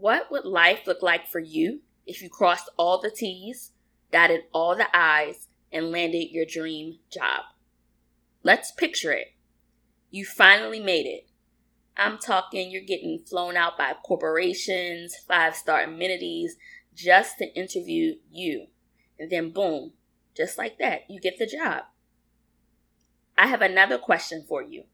What would life look like for you if you crossed all the T's, dotted all the I's, and landed your dream job? Let's picture it. You finally made it. I'm talking you're getting flown out by corporations, five star amenities, just to interview you. And then, boom, just like that, you get the job. I have another question for you.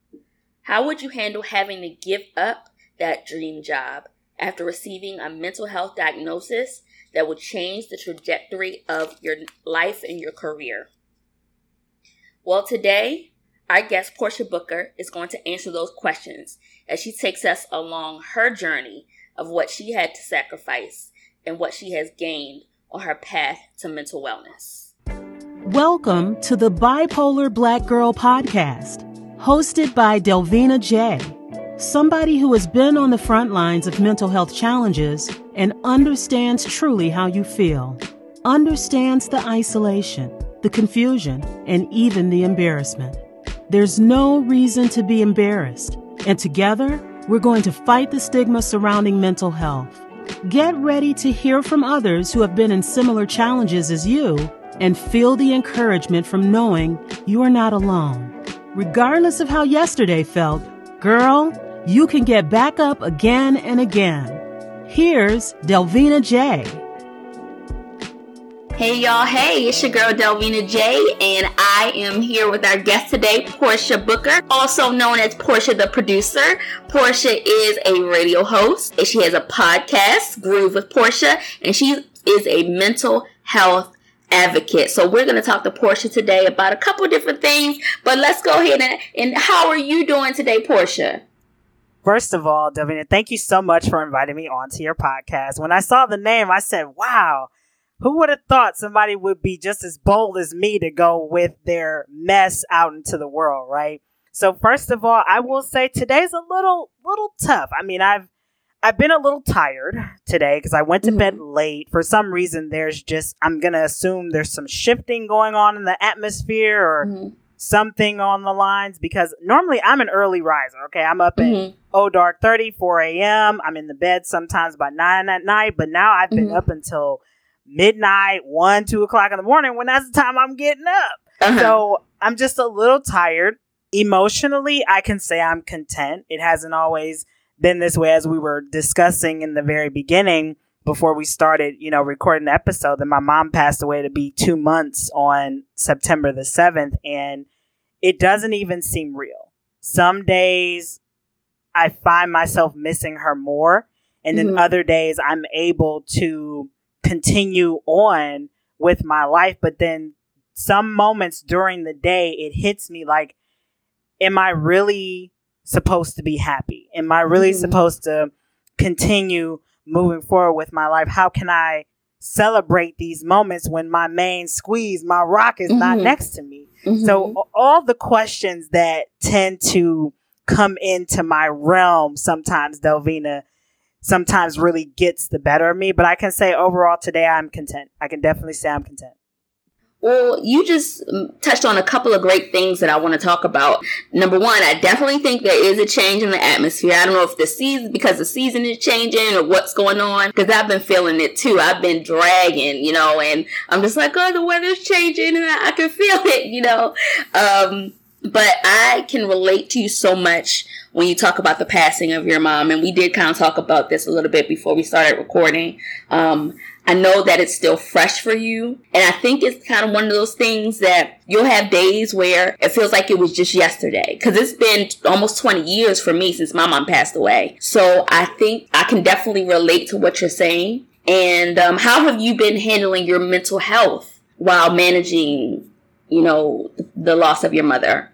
How would you handle having to give up that dream job after receiving a mental health diagnosis that would change the trajectory of your life and your career? Well, today, our guest Portia Booker is going to answer those questions as she takes us along her journey of what she had to sacrifice and what she has gained on her path to mental wellness. Welcome to the Bipolar Black Girl Podcast, hosted by Delvina J Somebody who has been on the front lines of mental health challenges and understands truly how you feel, understands the isolation, the confusion, and even the embarrassment. There's no reason to be embarrassed, and together, we're going to fight the stigma surrounding mental health. Get ready to hear from others who have been in similar challenges as you and feel the encouragement from knowing you are not alone. Regardless of how yesterday felt, girl, you can get back up again and again. Here's Delvina J. Hey y'all, hey, it's your girl Delvina J, and I am here with our guest today, Portia Booker, also known as Portia the producer. Portia is a radio host, she has a podcast, Groove with Portia, and she is a mental health advocate. So we're going to talk to Portia today about a couple different things, but let's go ahead and, and how are you doing today, Portia? First of all, Davina, thank you so much for inviting me onto your podcast. When I saw the name, I said, wow, who would have thought somebody would be just as bold as me to go with their mess out into the world, right? So first of all, I will say today's a little little tough. I mean, I've I've been a little tired today because I went to mm-hmm. bed late. For some reason, there's just I'm gonna assume there's some shifting going on in the atmosphere or mm-hmm something on the lines because normally I'm an early riser. Okay, I'm up mm-hmm. at oh dark 30, 4 a.m. I'm in the bed sometimes by nine at night, but now I've been mm-hmm. up until midnight, one, two o'clock in the morning when that's the time I'm getting up. Uh-huh. So I'm just a little tired. Emotionally, I can say I'm content. It hasn't always been this way as we were discussing in the very beginning before we started, you know, recording the episode that my mom passed away to be two months on September the 7th. And it doesn't even seem real. Some days I find myself missing her more. And then mm-hmm. other days I'm able to continue on with my life. But then some moments during the day, it hits me like, am I really supposed to be happy? Am I really mm-hmm. supposed to continue moving forward with my life? How can I celebrate these moments when my main squeeze, my rock is mm-hmm. not next to me? Mm-hmm. So all the questions that tend to come into my realm sometimes, Delvina, sometimes really gets the better of me. But I can say overall today I'm content. I can definitely say I'm content. Well, you just mm, touched on a couple of great things that I want to talk about. Number one, I definitely think there is a change in the atmosphere. I don't know if the season, because the season is changing or what's going on, because I've been feeling it too. I've been dragging, you know, and I'm just like, oh, the weather's changing and I can feel it, you know. Um, but I can relate to you so much when you talk about the passing of your mom. And we did kind of talk about this a little bit before we started recording. Um, I know that it's still fresh for you. And I think it's kind of one of those things that you'll have days where it feels like it was just yesterday. Cause it's been almost 20 years for me since my mom passed away. So I think I can definitely relate to what you're saying. And um, how have you been handling your mental health while managing, you know, the loss of your mother?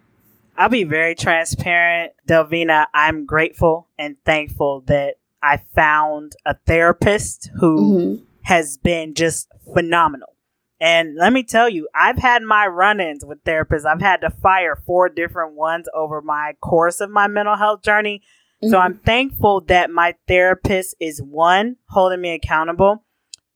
I'll be very transparent, Delvina. I'm grateful and thankful that I found a therapist who mm-hmm has been just phenomenal. And let me tell you, I've had my run ins with therapists. I've had to fire four different ones over my course of my mental health journey. Mm-hmm. So I'm thankful that my therapist is one, holding me accountable.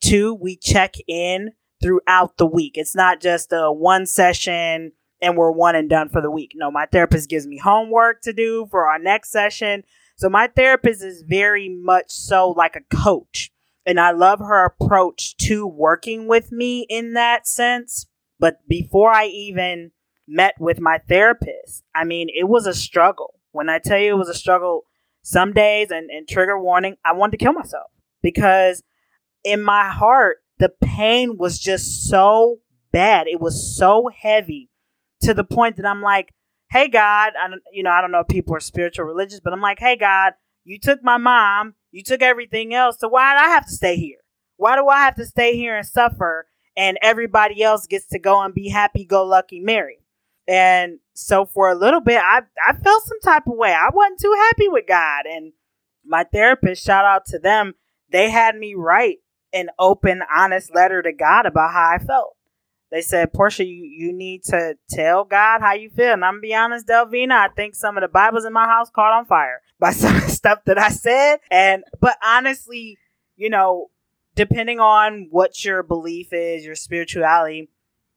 Two, we check in throughout the week. It's not just a one session and we're one and done for the week. No, my therapist gives me homework to do for our next session. So my therapist is very much so like a coach. And I love her approach to working with me in that sense. But before I even met with my therapist, I mean, it was a struggle. When I tell you it was a struggle, some days and, and trigger warning, I wanted to kill myself because in my heart, the pain was just so bad. It was so heavy to the point that I'm like, hey, God, I don't, you know, I don't know if people are spiritual religious, but I'm like, hey, God, you took my mom, you took everything else. So why do I have to stay here? Why do I have to stay here and suffer and everybody else gets to go and be happy go lucky merry? And so for a little bit, I, I felt some type of way. I wasn't too happy with God. And my therapist, shout out to them, they had me write an open, honest letter to God about how I felt. They said, Portia, you, you need to tell God how you feel. And I'm gonna be honest, Delvina, I think some of the Bibles in my house caught on fire by some of the stuff that I said. And but honestly, you know, depending on what your belief is, your spirituality,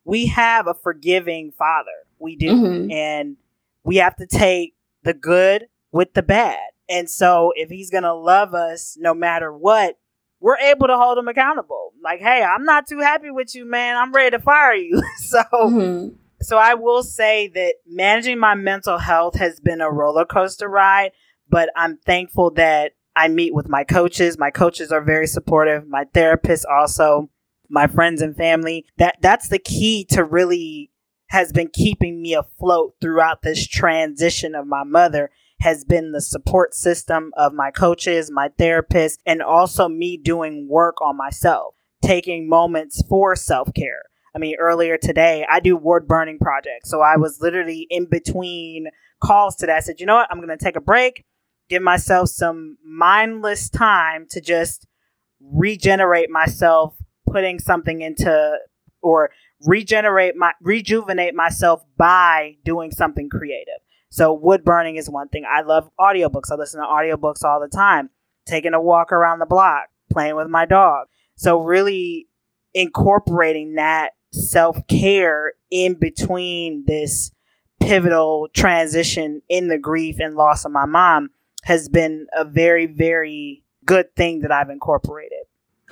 we have a forgiving father. We do. Mm-hmm. And we have to take the good with the bad. And so if he's gonna love us no matter what, we're able to hold them accountable. Like, hey, I'm not too happy with you, man. I'm ready to fire you. so, mm-hmm. so I will say that managing my mental health has been a roller coaster ride, but I'm thankful that I meet with my coaches. My coaches are very supportive. My therapist also, my friends and family. That that's the key to really has been keeping me afloat throughout this transition of my mother has been the support system of my coaches, my therapist, and also me doing work on myself, taking moments for self care. I mean, earlier today, I do wood burning projects. So I was literally in between calls today. I said, you know what? I'm going to take a break, give myself some mindless time to just regenerate myself, putting something into or regenerate my rejuvenate myself by doing something creative. So wood burning is one thing. I love audiobooks. I listen to audiobooks all the time. Taking a walk around the block, playing with my dog. So really incorporating that self-care in between this pivotal transition in the grief and loss of my mom has been a very very good thing that I've incorporated.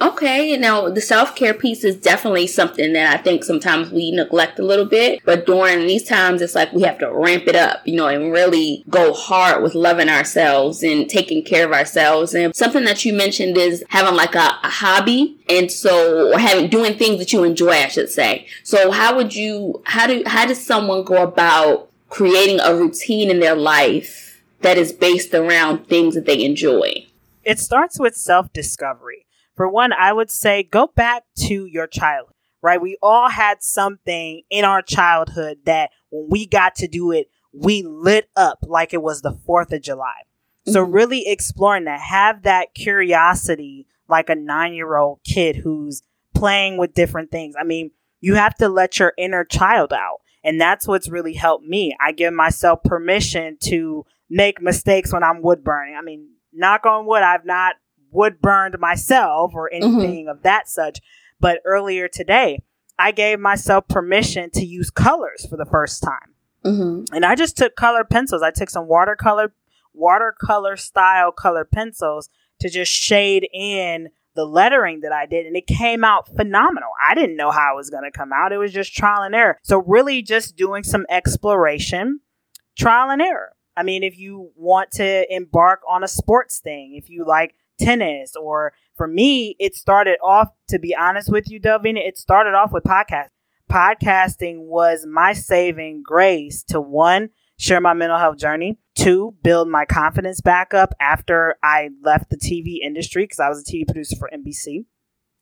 Okay, now the self care piece is definitely something that I think sometimes we neglect a little bit, but during these times, it's like we have to ramp it up, you know, and really go hard with loving ourselves and taking care of ourselves. And something that you mentioned is having like a, a hobby, and so or having doing things that you enjoy, I should say. So, how would you, how do, how does someone go about creating a routine in their life that is based around things that they enjoy? It starts with self discovery for one, I would say go back to your childhood, right? We all had something in our childhood that when we got to do it, we lit up like it was the 4th of July. Mm-hmm. So, really exploring that, have that curiosity like a nine year old kid who's playing with different things. I mean, you have to let your inner child out. And that's what's really helped me. I give myself permission to make mistakes when I'm wood burning. I mean, knock on wood, I've not wood burned myself or mm-hmm. anything mm-hmm. of that such. But earlier today, I gave myself permission to use colors for the first time. Mm-hmm. And I just took color pencils. I took some watercolor, watercolor style color pencils to just shade in the lettering that I did, and it came out phenomenal. I didn't know how it was going to come out. It was just trial and error. So, really, just doing some exploration, trial and error. I mean, if you want to embark on a sports thing, if you like tennis or for me it started off to be honest with you Delvina it started off with podcast podcasting was my saving grace to one share my mental health journey two build my confidence back up after I left the TV industry because I was a TV producer for NBC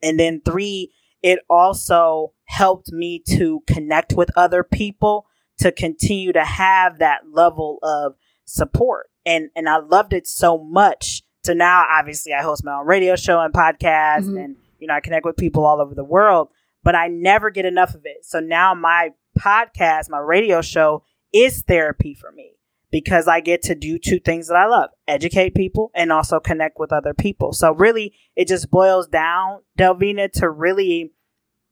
and then three it also helped me to connect with other people to continue to have that level of support. And and I loved it so much so now, obviously, I host my own radio show and podcast, mm-hmm. and you know, I connect with people all over the world. But I never get enough of it. So now my podcast, my radio show, is therapy for me because I get to do two things that I love educate people and also connect with other people. So, really, it just boils down, Delvina, to really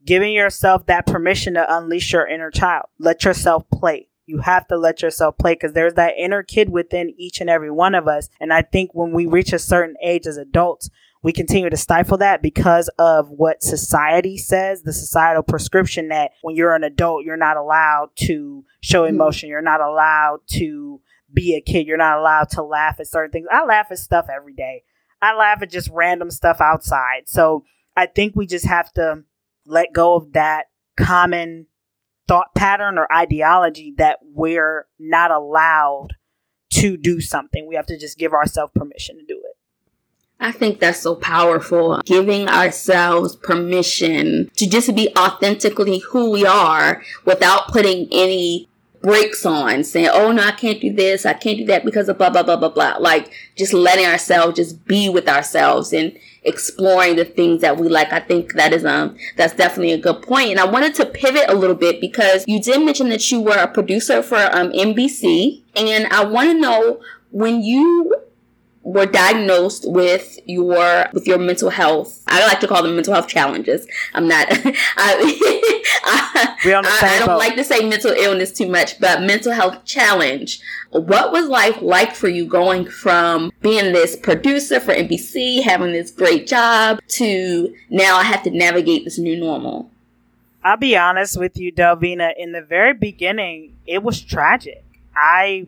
giving yourself that permission to unleash your inner child. Let yourself play. You have to let yourself play because there's that inner kid within each and every one of us. And I think when we reach a certain age as adults, we continue to stifle that because of what society says, the societal prescription that when you're an adult, you're not allowed to show mm-hmm. emotion. You're not allowed to be a kid. You're not allowed to laugh at certain things. I laugh at stuff every day. I laugh at just random stuff outside. So I think we just have to let go of that common thought pattern or ideology that we're not allowed to do something. We have to just give ourselves permission to do it. I think that's so powerful. Giving ourselves permission to just be authentically who we are without putting any brakes on, saying, oh no, I can't do this, I can't do that because of blah, blah, blah, blah, blah. Like just letting ourselves just be with ourselves and exploring the things that we like. I think that is, um, that's definitely a good point. And I wanted to pivot a little bit because you did mention that you were a producer for, um, NBC. And I want to know when you were diagnosed with your with your mental health. I like to call them mental health challenges. I'm not. I, I, I, I don't like to say mental illness too much, but mental health challenge. What was life like for you going from being this producer for NBC, having this great job, to now I have to navigate this new normal? I'll be honest with you, Delvina. In the very beginning, it was tragic. I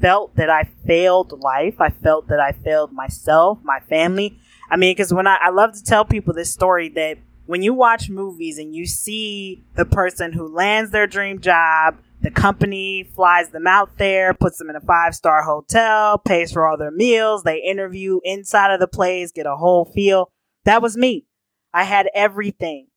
felt that I failed life. I felt that I failed myself, my family. I mean, because when I, I love to tell people this story that when you watch movies and you see the person who lands their dream job, the company flies them out there, puts them in a five star hotel, pays for all their meals, they interview inside of the place, get a whole feel. That was me. I had everything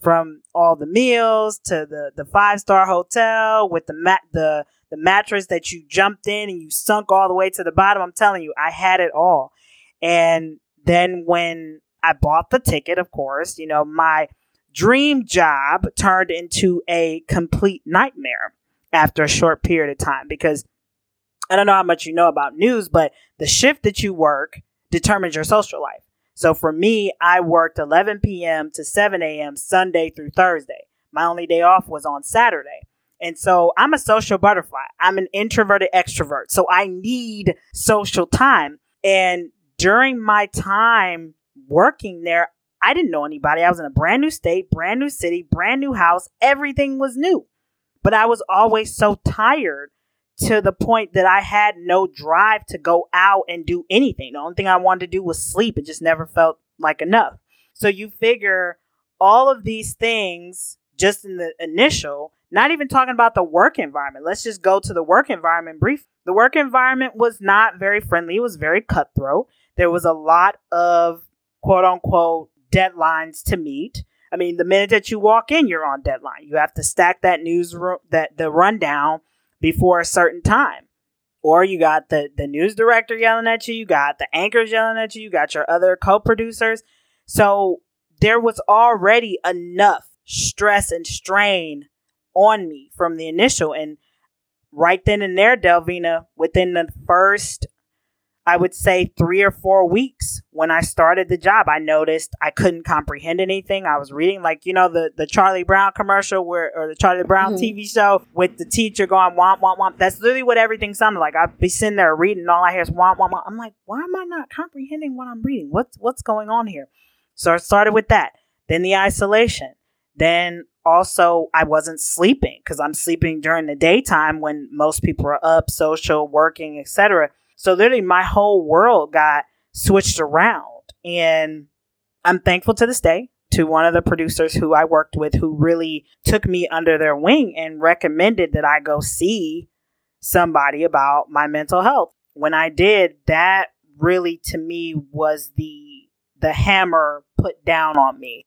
from all the meals to the, the five star hotel with the mat the the mattress that you jumped in and you sunk all the way to the bottom. I'm telling you, I had it all. And then when I bought the ticket, of course, you know, my dream job turned into a complete nightmare after a short period of time because I don't know how much you know about news, but the shift that you work determines your social life. So for me, I worked 11 p.m. to 7 a.m. Sunday through Thursday. My only day off was on Saturday. And so I'm a social butterfly. I'm an introverted extrovert. So I need social time. And during my time working there, I didn't know anybody. I was in a brand new state, brand new city, brand new house. Everything was new. But I was always so tired to the point that I had no drive to go out and do anything. The only thing I wanted to do was sleep. It just never felt like enough. So you figure all of these things just in the initial not even talking about the work environment. Let's just go to the work environment brief. The work environment was not very friendly. It was very cutthroat. There was a lot of quote unquote deadlines to meet. I mean, the minute that you walk in, you're on deadline. You have to stack that news that the rundown before a certain time. Or you got the, the news director yelling at you, you got the anchors yelling at you, you got your other co-producers. So there was already enough stress and strain on me from the initial. And right then and there, Delvina, within the first, I would say three or four weeks when I started the job, I noticed I couldn't comprehend anything. I was reading like, you know, the, the Charlie Brown commercial where, or the Charlie Brown mm-hmm. TV show with the teacher going, womp, womp, womp. That's literally what everything sounded like. I'd be sitting there reading and all I hear is womp, womp, womp. I'm like, why am I not comprehending what I'm reading? What's, what's going on here? So I started with that. Then the isolation. Then also I wasn't sleeping because I'm sleeping during the daytime when most people are up, social, working, etc. So literally my whole world got switched around. And I'm thankful to this day to one of the producers who I worked with who really took me under their wing and recommended that I go see somebody about my mental health. When I did, that really to me was the the hammer put down on me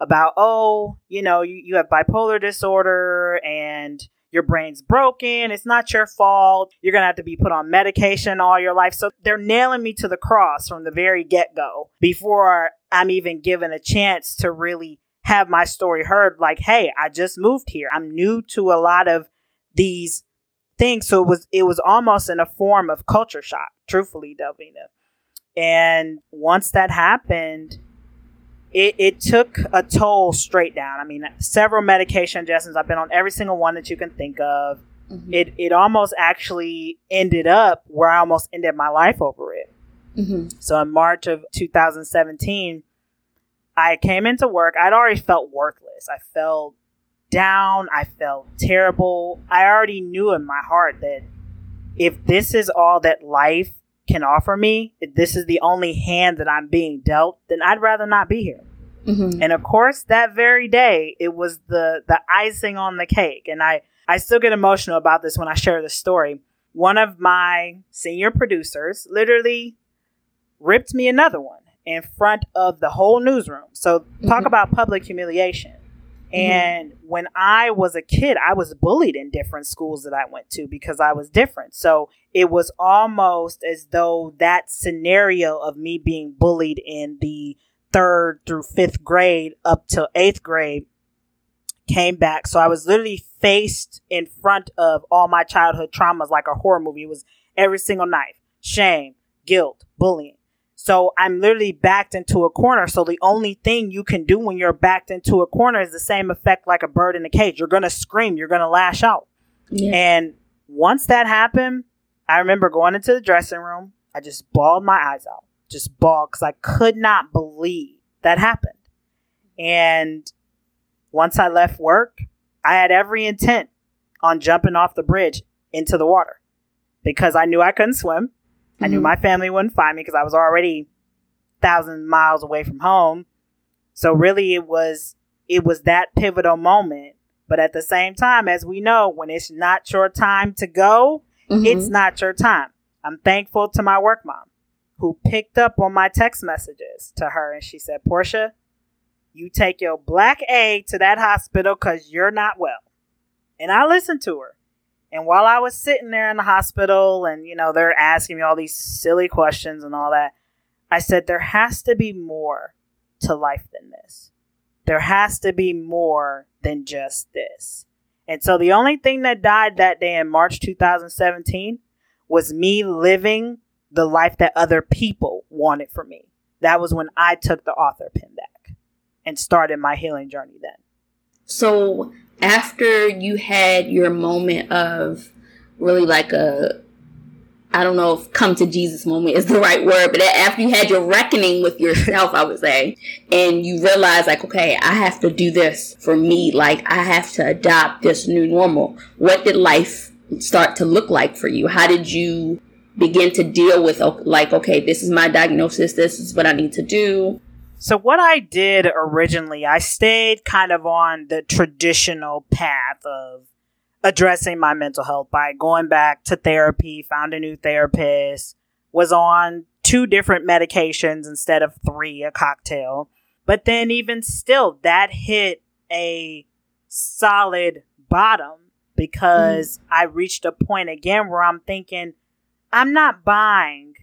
about, oh, you know, you, you have bipolar disorder and your brain's broken. It's not your fault. You're going to have to be put on medication all your life. So they're nailing me to the cross from the very get go before I'm even given a chance to really have my story heard. Like, hey, I just moved here. I'm new to a lot of these things. So it was, it was almost in a form of culture shock, truthfully, Delvina. And once that happened, it, it took a toll straight down. I mean, several medication adjustments. I've been on every single one that you can think of. Mm-hmm. It it almost actually ended up where I almost ended my life over it. Mm-hmm. So in March of 2017, I came into work. I'd already felt worthless. I felt down. I felt terrible. I already knew in my heart that if this is all that life can offer me, if this is the only hand that I'm being dealt, then I'd rather not be here. Mm-hmm. And of course, that very day, it was the the icing on the cake. And I I still get emotional about this when I share this story. One of my senior producers literally ripped me another one in front of the whole newsroom. So talk mm-hmm. about public humiliation. Mm-hmm. And mm-hmm. when I was a kid, I was bullied in different schools that I went to because I was different. So it was almost as though that scenario of me being bullied in the third through fifth grade up to eighth grade came back. So I was literally faced in front of all my childhood traumas like a horror movie. It was every single night shame, guilt, bullying. So I'm literally backed into a corner. So the only thing you can do when you're backed into a corner is the same effect like a bird in a cage. You're going to scream, you're going to lash out. Yeah. And once that happened, I remember going into the dressing room. I just bawled my eyes out, just bawled because I could not believe that happened. And once I left work, I had every intent on jumping off the bridge into the water because I knew I couldn't swim. I knew mm-hmm. my family wouldn't find me because I was already thousand miles away from home. So really it was it was that pivotal moment. But at the same time, as we know, when it's not your time to go, mm-hmm. it's not your time. I'm thankful to my work mom who picked up on my text messages to her and she said, Portia, you take your black A to that hospital because you're not well. And I listened to her. And while I was sitting there in the hospital and, you know, they're asking me all these silly questions and all that, I said, there has to be more to life than this. There has to be more than just this. And so the only thing that died that day in March 2017 was me living the life that other people wanted for me. That was when I took the author pen back and started my healing journey then. So after you had your moment of really like a I don't know if come to Jesus moment is the right word, but after you had your reckoning with yourself, I would say, and you realize like, okay, I have to do this for me. Like I have to adopt this new normal. What did life start to look like for you? How did you begin to deal with like, okay, this is my diagnosis. This is what I need to do. So what I did originally, I stayed kind of on the traditional path of addressing my mental health by going back to therapy, found a new therapist, was on two different medications instead of three, a cocktail. But then even still, that hit a solid bottom because mm. I reached a point again where I'm thinking, I'm not buying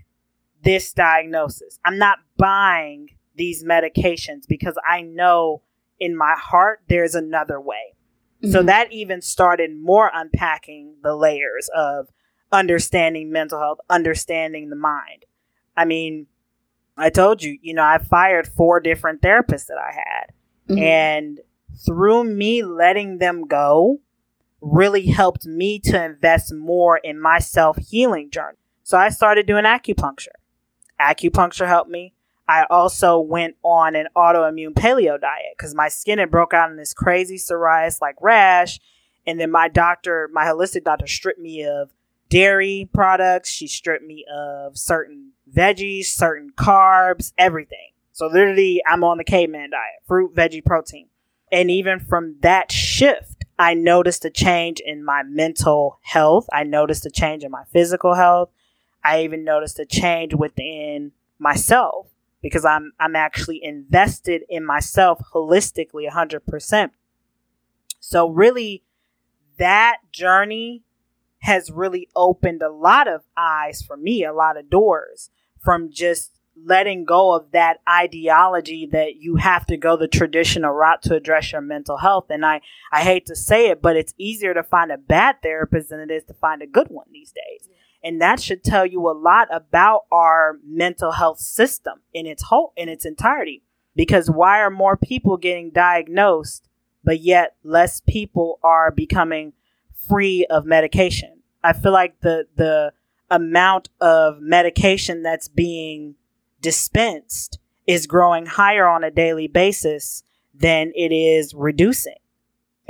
this diagnosis. I'm not buying these medications because I know in my heart there's another way. Mm-hmm. So that even started more unpacking the layers of understanding mental health, understanding the mind. I mean, I told you, you know, I fired four different therapists that I had. Mm-hmm. And through me letting them go, really helped me to invest more in my self healing journey. So I started doing acupuncture. Acupuncture helped me. I also went on an autoimmune paleo diet because my skin had broke out in this crazy psoriasis like rash. And then my doctor, my holistic doctor, stripped me of dairy products. She stripped me of certain veggies, certain carbs, everything. So literally, I'm on the caveman diet fruit, veggie, protein. And even from that shift, I noticed a change in my mental health. I noticed a change in my physical health. I even noticed a change within myself because I'm I'm actually invested in myself holistically 100%. So really that journey has really opened a lot of eyes for me, a lot of doors from just letting go of that ideology that you have to go the traditional route to address your mental health. And I, I hate to say it, but it's easier to find a bad therapist than it is to find a good one these days. And that should tell you a lot about our mental health system in its whole, in its entirety. Because why are more people getting diagnosed, but yet less people are becoming free of medication. I feel like the the amount of medication that's being dispensed is growing higher on a daily basis than it is reducing.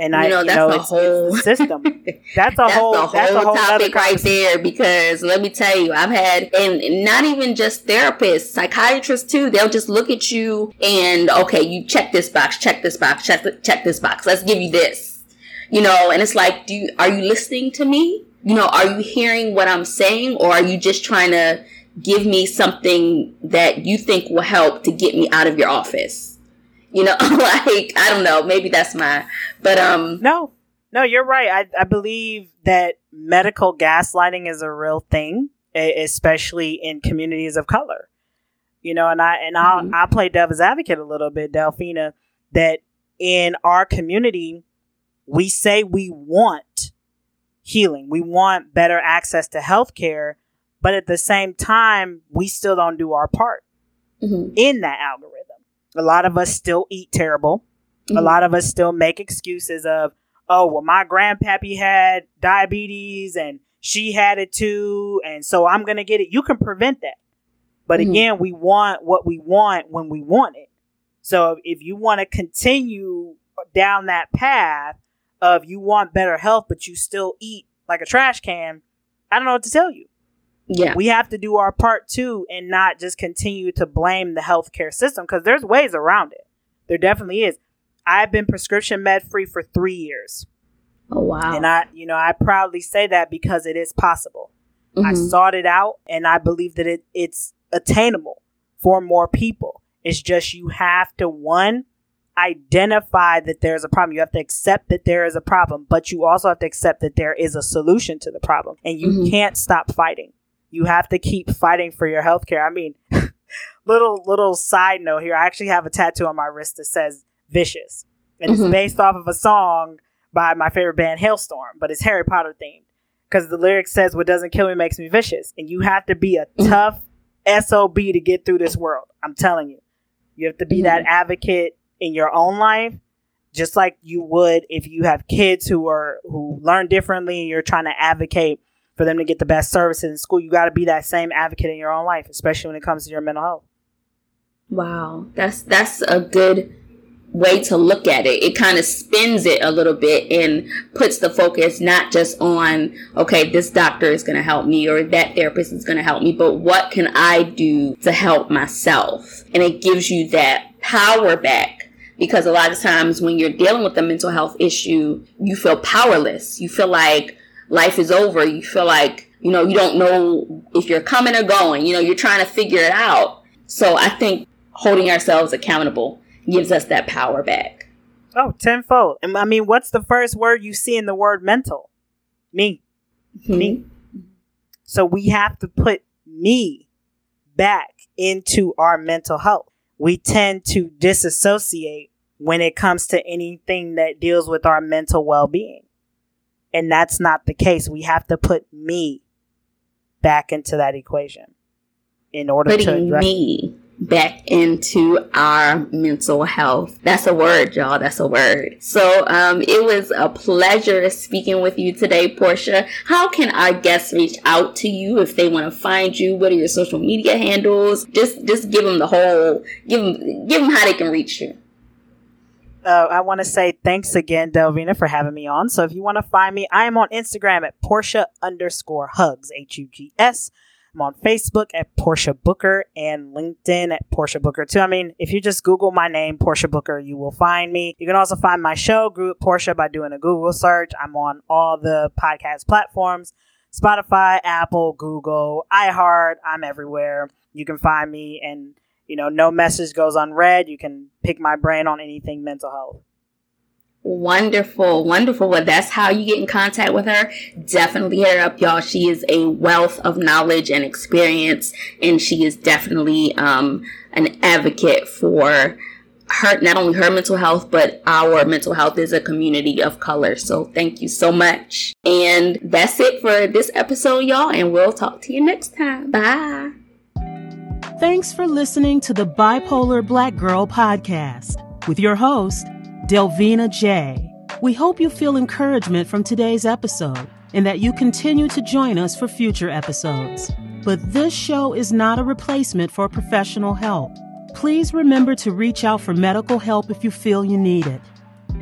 And you I, know, you that's know, the it's, whole system. That's a that's whole, whole that's a whole other topic right there because let me tell you i've had and not even just therapists psychiatrists too they'll just look at you and okay you check this box check this box check, check this box. Let's give you this. You know and it's like do you are you listening to me? You know are you hearing what i'm saying? Or are you just trying to give me something that you think will help to get me out of your office you know like i don't know maybe that's my but um No, no, you're right. I, I believe that medical gaslighting is a real thing, especially in communities of color. You know, and I and I'll Mhm. I'll play devil's advocate a little bit, Delvina, that in our community we say we want healing, we want better access to health care, but at the same time we still don't do our part mhm, in that algorithm. A lot of us still eat terrible a mhm. lot of us still make excuses of, oh, well, my grandpappy had diabetes and she had it too, and so I'm gonna get it. You can prevent that, but Mhm. again, we want what we want when we want it. So if you want to continue down that path of you want better health, but you still eat like a trash can, I don't know what to tell you yeah we have to do our part too and not just continue to blame the healthcare system because there's ways around it. There definitely is. I've been prescription med free for three years. oh wow And I, you know, I proudly say that because it is possible. I Mhm. sought it out and I believe that it, it's attainable for more people. It's just you have to, one, identify that there's a problem. You have to accept that there is a problem, but you also have to accept that there is a solution to the problem. And you Mhm. can't stop fighting. You have to keep fighting for your health care. I mean, little little side note here. I actually have a tattoo on my wrist that says vicious. And Mhm. it's based off of a song by my favorite band Halestorm, but it's Harry Potter themed. Because the lyric says what doesn't kill me makes me vicious. And you have to be a Mhm. tough SOB to get through this world. I'm telling you. You have to be that Mhm. advocate in your own life, just like you would if you have kids who are who learn differently and you're trying to advocate for them to get the best services in school. You got to be that same advocate in your own life, especially when it comes to your mental health. Wow, that's that's a good way to look at it. It kind of spins it a little bit and puts the focus not just on okay, this doctor is going to help me or that therapist is going to help me, but what can I do to help myself? And it gives you that power back because a lot of times when you're dealing with a mental health issue, you feel powerless. You feel like life is over. You feel like, you know, you don't know if you're coming or going. You know, you're trying to figure it out. So I think holding ourselves accountable gives us that power back. Oh, tenfold. And I mean, what's the first word you see in the word mental? Me. Hmm. Me. So we have to put me back into our mental health. We tend to disassociate when it comes to anything that deals with our mental well being. And that's not the case. We have to put me back into that equation in order to Putting address me back into our mental health. That's a word, y'all. That's a word. So, um, it was a pleasure speaking with you today, Portia. How can our guests reach out to you if they want to find you? What are your social media handles? Just, just give them the whole, give them, give them how they can reach you. Uh, I want to say thanks again, Delvina, for having me on. So if you want to find me, I am on Instagram at Portia underscore hugs, H U G S. I'm on Facebook at Portia Booker and LinkedIn at Portia Booker too. I mean, if you just Google my name, Portia Booker, you will find me. You can also find my show, Group Portia, by doing a Google search. I'm on all the podcast platforms Spotify, Apple, Google, iHeart. I'm everywhere. You can find me and you know, no message goes unread. You can pick my brain on anything mental health. Wonderful, wonderful. Well, that's how you get in contact with her. Definitely hit her up, y'all. She is a wealth of knowledge and experience, and she is definitely um, an advocate for her, not only her mental health, but our mental health as a community of color. So thank you so much. And that's it for this episode, y'all. And we'll talk to you next time. Bye. Thanks for listening to the Bipolar Black Girl podcast with your host, Delvina J. We hope you feel encouragement from today's episode and that you continue to join us for future episodes. But this show is not a replacement for professional help. Please remember to reach out for medical help if you feel you need it.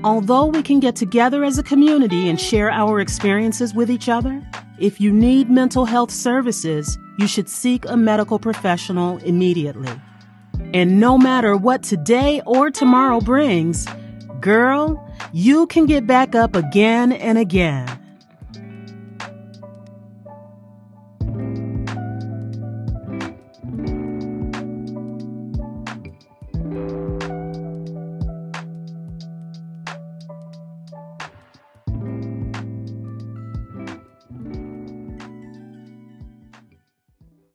Although we can get together as a community and share our experiences with each other, if you need mental health services, you should seek a medical professional immediately. And no matter what today or tomorrow brings, girl, you can get back up again and again.